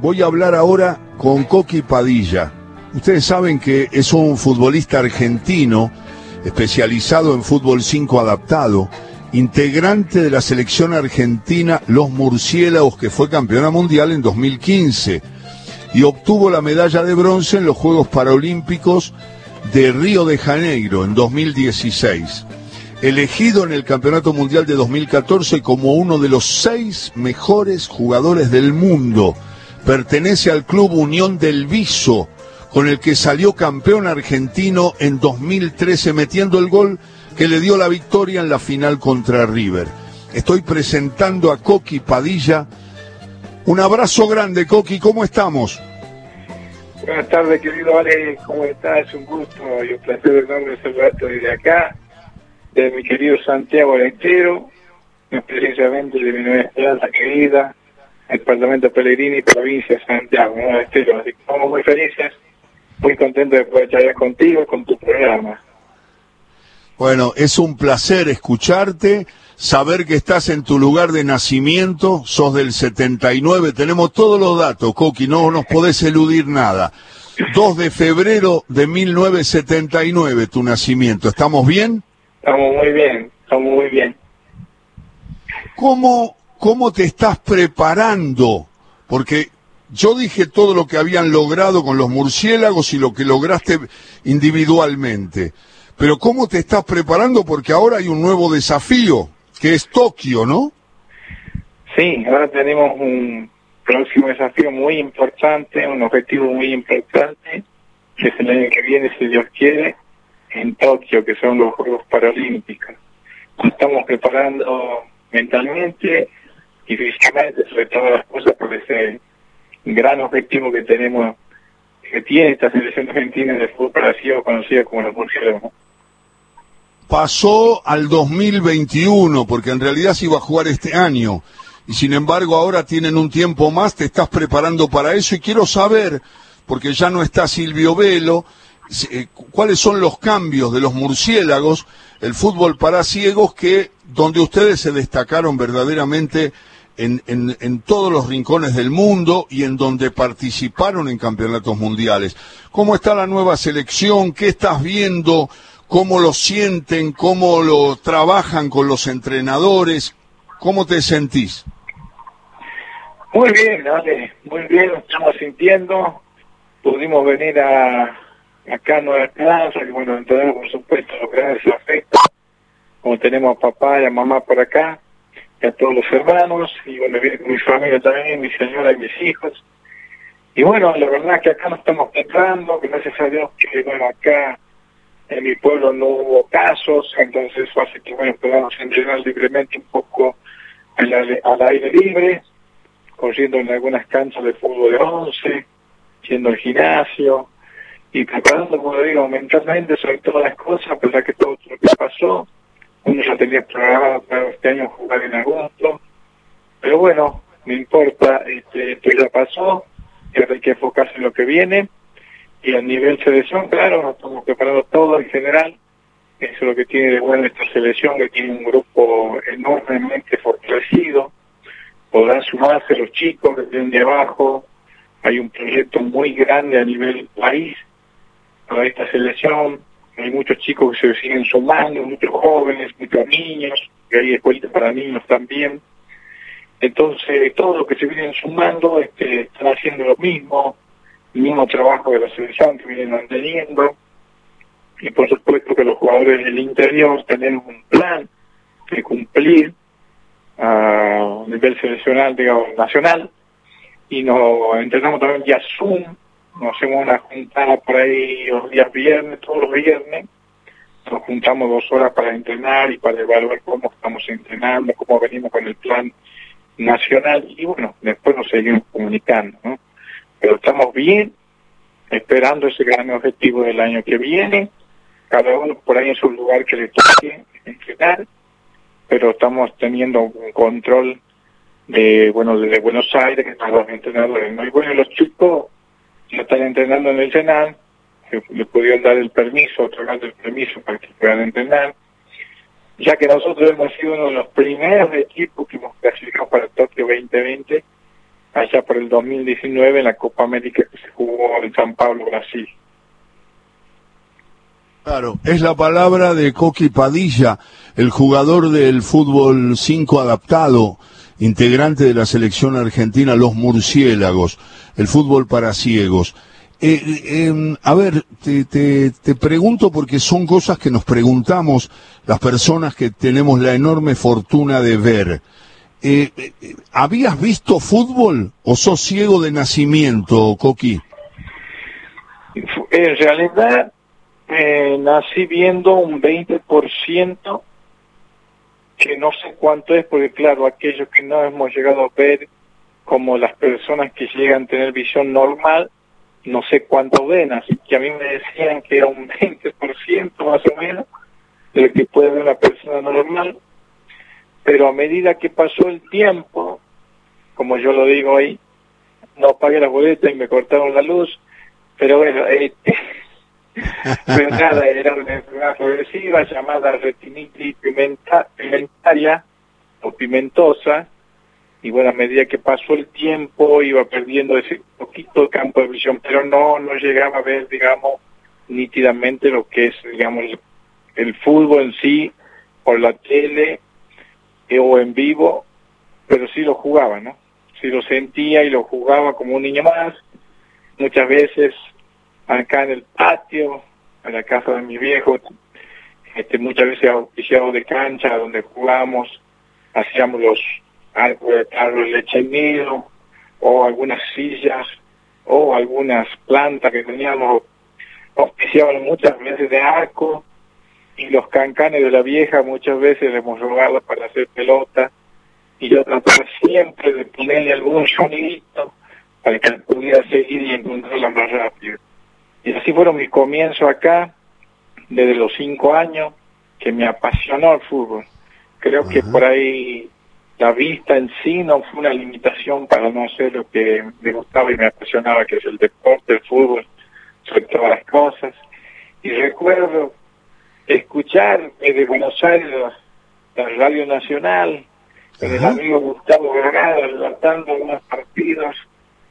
Voy a hablar ahora con Coqui Padilla. Ustedes saben que es un futbolista argentino especializado en fútbol 5 adaptado, integrante de la selección argentina Los Murciélagos que fue campeona mundial en 2015 y obtuvo la medalla de bronce en los Juegos Paralímpicos de Río de Janeiro en 2016 elegido en el Campeonato Mundial de 2014 como uno de los seis mejores jugadores del mundo. Pertenece al Club Unión del Viso, con el que salió campeón argentino en 2013 metiendo el gol que le dio la victoria en la final contra River. Estoy presentando a Coqui Padilla. Un abrazo grande, Coqui, ¿cómo estamos? Buenas tardes, querido Ale, ¿cómo estás? Es un gusto y un placer enorme saludarte desde acá de mi querido Santiago Entero, precisamente de mi nueva esperanza querida, departamento Pellegrini, provincia de Santiago, ¿no? Estero. Así que estamos muy felices, muy contentos de poder charlar contigo, con tu programa. Bueno, es un placer escucharte, saber que estás en tu lugar de nacimiento, sos del 79, tenemos todos los datos, Coqui, no nos podés eludir nada. 2 de febrero de 1979, tu nacimiento, ¿estamos bien? Estamos muy bien, estamos muy bien. ¿Cómo, cómo te estás preparando? Porque yo dije todo lo que habían logrado con los murciélagos y lo que lograste individualmente. Pero ¿cómo te estás preparando? Porque ahora hay un nuevo desafío, que es Tokio, ¿no? Sí, ahora tenemos un próximo desafío muy importante, un objetivo muy importante, que es el año que viene, si Dios quiere, en Tokio, que son los Juegos Paralímpicos. Estamos preparando mentalmente y físicamente sobre todas las cosas por ese gran objetivo que tenemos, que tiene esta selección argentina de fútbol para conocida como los murciélagos. Pasó al 2021, porque en realidad se iba a jugar este año. Y sin embargo ahora tienen un tiempo más, te estás preparando para eso y quiero saber, porque ya no está Silvio Velo, eh, cuáles son los cambios de los murciélagos, el fútbol para ciegos, que donde ustedes se destacaron verdaderamente en, en, todos los rincones del mundo y en donde participaron en campeonatos mundiales. ¿Cómo está la nueva selección? ¿Qué estás viendo? ¿Cómo lo sienten? ¿Cómo lo trabajan con los entrenadores? ¿Cómo te sentís? Muy bien, Ale, muy bien, estamos sintiendo. Pudimos venir a, acá no hay plaza, y bueno, entendemos por supuesto lo que es afecto, como tenemos a papá y a mamá por acá, a todos los hermanos, y bueno, viene con mi familia también, mi señora y mis hijos. Y bueno, la verdad que acá nos estamos entrando, gracias a Dios que bueno, acá en mi pueblo no hubo casos, entonces fue así que bueno, podamos entrenar libremente un poco al, al aire libre, corriendo en algunas canchas de fútbol de once, yendo al gimnasio, y preparando, como digo, mentalmente sobre todas las cosas, a que todo lo que pasó, uno ya tenía programado para este año jugar en agosto, pero bueno, no importa, este, esto ya pasó, ahora hay que enfocarse en lo que viene, y a nivel selección, claro, nos estamos preparando todo en general, eso es lo que tiene de bueno esta selección, que tiene un grupo enormemente fortalecido, podrán sumarse los chicos que vienen de abajo, hay un proyecto muy grande a nivel país, para esta selección. Hay muchos chicos que se siguen sumando, muchos jóvenes, muchos niños, que hay escuelitas para niños también. Entonces, todos los que se vienen sumando este, están haciendo lo mismo, el mismo trabajo de la selección que vienen manteniendo. Y por supuesto que los jugadores del interior tienen un plan que cumplir a nivel seleccional, digamos, nacional. Y nos entrenamos también ya Zoom, nos hacemos una juntada por ahí los días viernes, todos los viernes, nos juntamos dos horas para entrenar y para evaluar cómo estamos entrenando, cómo venimos con el plan nacional y bueno, después nos seguimos comunicando, ¿no? Pero estamos bien, esperando ese gran objetivo del año que viene, cada uno por ahí en su lugar que le toque entrenar, pero estamos teniendo un control de, bueno, desde Buenos Aires, que están los entrenadores, ¿no? Y bueno, los chicos ya están entrenando en el Senal, le pudieron dar el permiso, otorgar el permiso para que puedan entrenar, ya que nosotros hemos sido uno de los primeros equipos que hemos clasificado para Tokio 2020 allá por el 2019 en la Copa América que se jugó en San Pablo, Brasil. Claro, es la palabra de Coqui Padilla, el jugador del fútbol 5 adaptado, integrante de la selección argentina Los Murciélagos, el fútbol para ciegos. Eh, em, a ver, te, te, pregunto porque son cosas que nos preguntamos las personas que tenemos la enorme fortuna de ver. Eh, eh, ¿Habías visto fútbol o sos ciego de nacimiento, Coqui? En realidad, nací viendo un 20%, que no sé cuánto es, porque claro, aquellos que no hemos llegado a ver, como las personas que llegan a tener visión normal, no sé cuánto ven, así que a mí me decían que era un 20% más o menos de lo que puede ver una persona normal, pero a medida que pasó el tiempo, como yo lo digo ahí, no pagué la boleta y me cortaron la luz, pero bueno, eh, pero nada, era una enfermedad progresiva llamada retinitis pimentaria o pimentosa, y bueno, a medida que pasó el tiempo iba perdiendo ese poquito de campo de visión, pero no, no llegaba a ver, digamos, nítidamente lo que es, digamos, el, fútbol en sí, por la tele eh, o en vivo, pero sí lo jugaba, ¿no? Sí lo sentía y lo jugaba como un niño más, muchas veces acá en el patio, en la casa de mi viejo, este, muchas veces auspiciado de cancha, donde jugamos, hacíamos los algo de leche nido, o algunas sillas, o algunas plantas que teníamos. Oficiaban muchas veces de arco, y los cancanes de la vieja muchas veces le hemos robado para hacer pelota, y yo trataba siempre de ponerle algún sonidito para que pudiera seguir y encontrarla más rápido. Y así fueron mis comienzos acá, desde los cinco años, que me apasionó el fútbol. Creo que por ahí la vista en sí no fue una limitación para no hacer lo que me gustaba y me apasionaba, que es el deporte, el fútbol, sobre todas las cosas. Y recuerdo escuchar desde Buenos Aires la, Radio Nacional, con el amigo Gustavo Vergara relatando algunos partidos.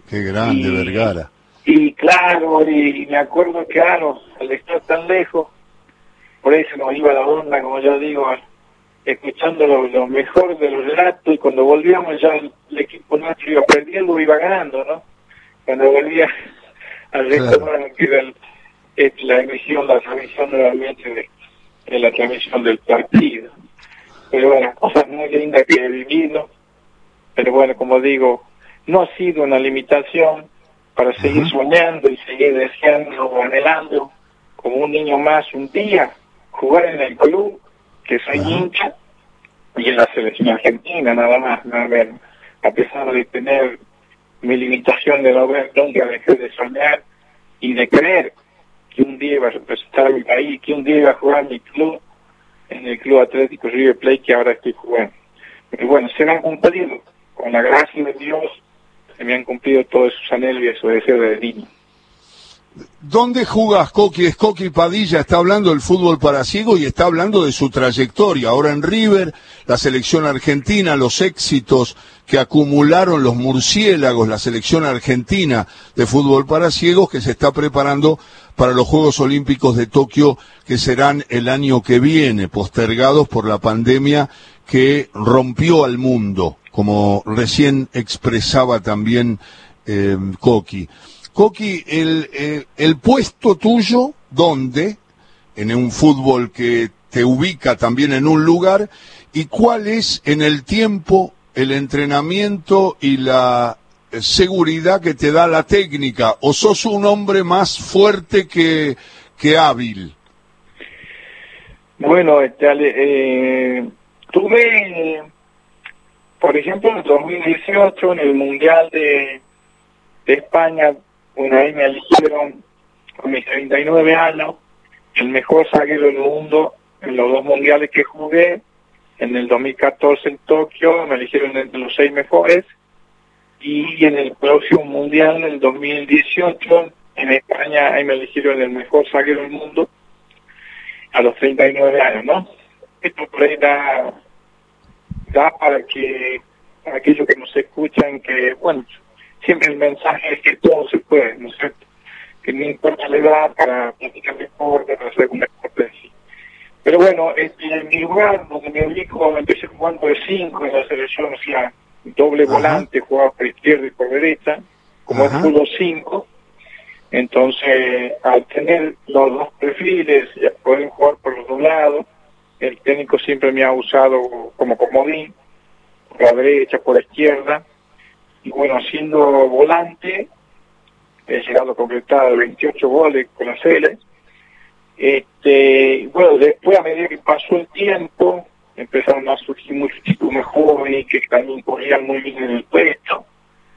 Qué grande, Vergara. Y claro, y me acuerdo, claro, al estar tan lejos, por eso nos iba la onda, como yo digo, escuchando lo, mejor de los relatos y cuando volvíamos ya el, equipo nuestro iba perdiendo, iba ganando, ¿no? Cuando volvía al retorno que era la emisión, la transmisión nuevamente de, la transmisión del partido. Pero bueno, cosas muy lindas que he vivido, pero bueno, como digo, no ha sido una limitación para seguir soñando y seguir deseando o anhelando como un niño más un día jugar en el club que soy hincha, y en la selección argentina, nada más, nada menos. A pesar de tener mi limitación de no ver, nunca dejé de soñar y de creer que un día iba a representar a mi país, que un día iba a jugar mi club en el Club Atlético River Plate que ahora estoy jugando. Y bueno, se me han cumplido, con la gracia de Dios, me han cumplido todos esos anhelos y esos deseos de niño. ¿Dónde jugas, Coqui? Es Coqui Padilla, está hablando del fútbol para ciego y está hablando de su trayectoria. Ahora en River, la selección argentina, los éxitos que acumularon los murciélagos, la selección argentina de fútbol para ciegos que se está preparando para los Juegos Olímpicos de Tokio que serán el año que viene, postergados por la pandemia que rompió al mundo, como recién expresaba también eh, Coqui. Coqui, el, eh, el puesto tuyo, ¿dónde? En un fútbol que te ubica también en un lugar, y cuál es en el tiempo el entrenamiento y la seguridad que te da la técnica, o sos un hombre más fuerte que, que hábil. Bueno, este, eh, tuve, ejemplo, en 2018 en el Mundial de, España bueno, ahí me eligieron con mis 39 años el mejor zaguero del mundo en los dos mundiales que jugué. En el 2014 en Tokio me eligieron entre los seis mejores. Y en el próximo mundial, en el 2018, en España, ahí me eligieron el mejor zaguero del mundo a los 39 años, ¿no? Esto por ahí da, da para que, para aquellos que nos escuchan, que, bueno, siempre el mensaje es que todo se puede, ¿no es cierto? Que no importa la edad para practicar deporte, para hacer un deporte así. Pero bueno, este, en mi lugar donde me ubico, empecé jugando de cinco en la selección, o sea, doble volante, jugaba por izquierda y por derecha, como el fútbol 5. Entonces, al tener los dos perfiles, ya pueden jugar por los dos lados, el técnico siempre me ha usado como comodín, por la derecha, por la izquierda, y bueno, siendo volante, he llegado a completar 28 goles con la Cele. Este, bueno, después a medida que pasó el tiempo, empezaron a surgir muchos chicos más jóvenes que también corrían muy bien en el pecho.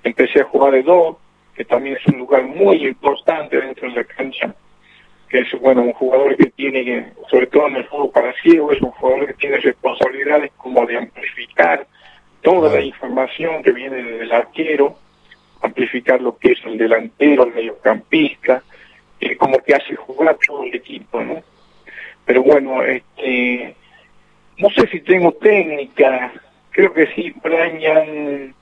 Empecé a jugar de dos, que también es un lugar muy importante dentro de la cancha que es bueno un jugador que tiene, sobre todo en el juego para ciego, es un jugador que tiene responsabilidades como de amplificar toda la información que viene del arquero, amplificar lo que es el delantero, el mediocampista, eh, como que hace jugar todo el equipo, ¿no? Pero bueno, este, no sé si tengo técnica, creo que sí, Brian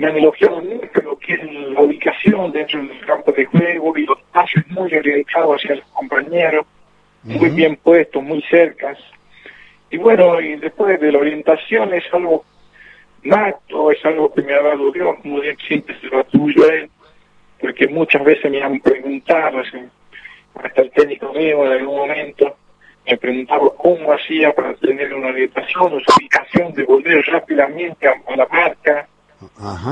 me han elogiado mucho lo que es la ubicación dentro del campo de juego y los pases muy orientados hacia los compañeros, muy bien puestos, muy cercas. Y bueno, y después de la orientación es algo nato, es algo que me ha dado Dios, como siempre se lo atribuyo a él, porque muchas veces me han preguntado, hasta el técnico mío en algún momento, me preguntaba cómo hacía para tener una orientación su ubicación de volver rápidamente a la marca,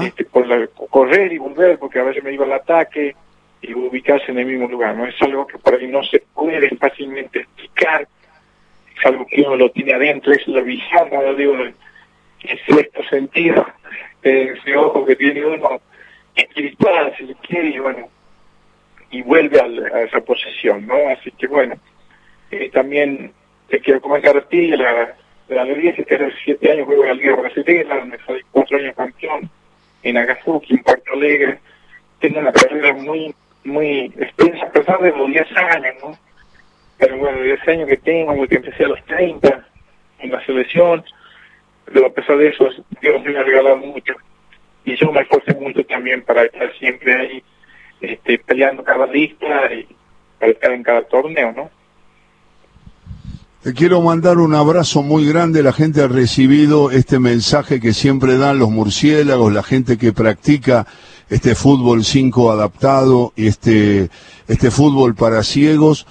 este, por la, correr y volver, porque a veces me iba al ataque y ubicarse en el mismo lugar. No es algo que por ahí no se puede fácilmente explicar, es algo que uno lo tiene adentro, es la visión, no digo, el sexto sentido, ese ojo que tiene uno espiritual, si le quiere, y bueno, y vuelve a, esa posición, ¿no? Así que bueno, eh, también te quiero comentar a ti la de la alegría que hace siete años juego en la Liga Brasileña, donde soy cuatro años campeón en Agazuki, en Puerto Alegre. Tengo una carrera muy, muy extensa, a pesar de los 10 años, ¿no? Pero bueno, 10 años que tengo, porque empecé a los 30 en la selección, pero a pesar de eso, Dios me ha regalado mucho. Y yo me esforcé mucho también para estar siempre ahí, este, peleando cada lista y para estar en cada torneo, ¿no? Te quiero mandar un abrazo muy grande. La gente ha recibido este mensaje que siempre dan los murciélagos, la gente que practica este fútbol 5 adaptado y este, este fútbol para ciegos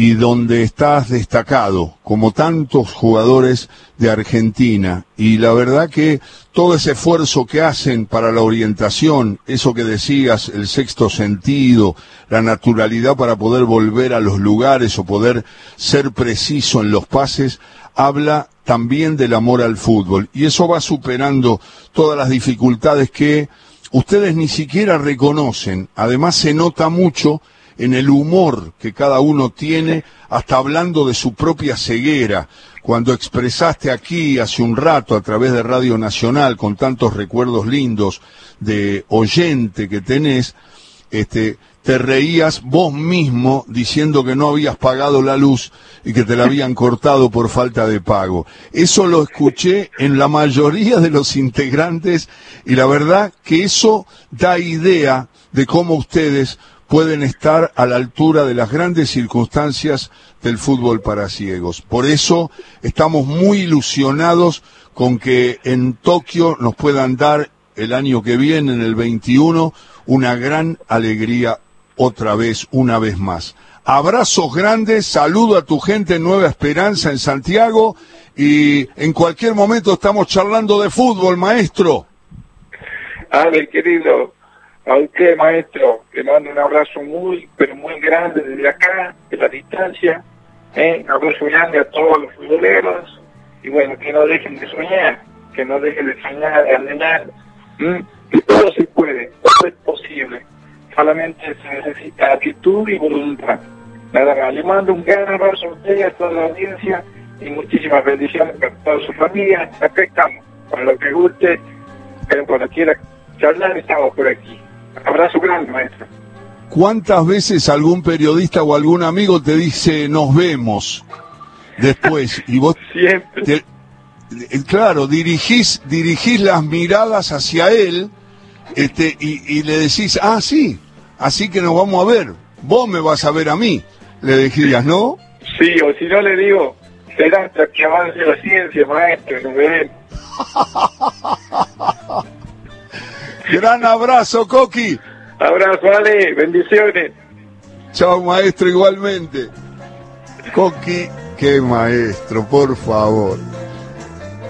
y donde estás destacado, como tantos jugadores de Argentina. Y la verdad que todo ese esfuerzo que hacen para la orientación, eso que decías, el sexto sentido, la naturalidad para poder volver a los lugares o poder ser preciso en los pases, habla también del amor al fútbol. Y eso va superando todas las dificultades que ustedes ni siquiera reconocen. Además se nota mucho en el humor que cada uno tiene, hasta hablando de su propia ceguera. Cuando expresaste aquí hace un rato a través de Radio Nacional, con tantos recuerdos lindos de oyente que tenés, este, te reías vos mismo diciendo que no habías pagado la luz y que te la habían cortado por falta de pago. Eso lo escuché en la mayoría de los integrantes y la verdad que eso da idea de cómo ustedes pueden estar a la altura de las grandes circunstancias del fútbol para ciegos. Por eso estamos muy ilusionados con que en Tokio nos puedan dar el año que viene, en el 21, una gran alegría otra vez, una vez más. Abrazos grandes, saludo a tu gente en Nueva Esperanza en Santiago y en cualquier momento estamos charlando de fútbol, maestro. A ver, querido, a usted, maestro, le mando un abrazo muy, pero muy grande desde acá, de la distancia. ¿eh? Un abrazo grande a todos los futboleros. Y bueno, que no dejen de soñar, que no dejen de soñar, de anhelar. Que todo se puede, todo es posible. Solamente se necesita actitud y voluntad. Nada más. Le mando un gran abrazo a usted y a toda la audiencia y muchísimas bendiciones para toda su familia. Acá estamos. Para lo que guste, pero cuando quiera charlar, estamos por aquí. Abrazo grande, maestro. ¿Cuántas veces algún periodista o algún amigo te dice nos vemos después? Y vos Siempre. Eh, claro, dirigís, dirigís las miradas hacia él este, y, y le decís, ah, sí, así que nos vamos a ver, vos me vas a ver a mí. Le dirías, ¿no? Sí, o si no le digo, será hasta que avance la ciencia, maestro, nos veremos. Gran abrazo, Coqui. Abrazo, Ale, bendiciones. Chao, maestro, igualmente. Coqui, qué maestro, por favor.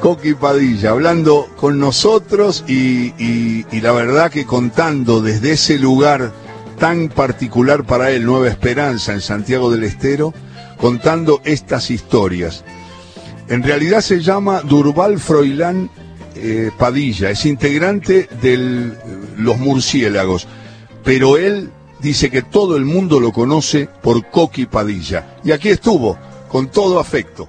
Coqui Padilla, hablando con nosotros y, y, y, la verdad que contando desde ese lugar tan particular para él, Nueva Esperanza, en Santiago del Estero, contando estas historias. En realidad se llama Durval Froilán eh, Padilla, es integrante de los murciélagos, pero él dice que todo el mundo lo conoce por Coqui Padilla. Y aquí estuvo, con todo afecto.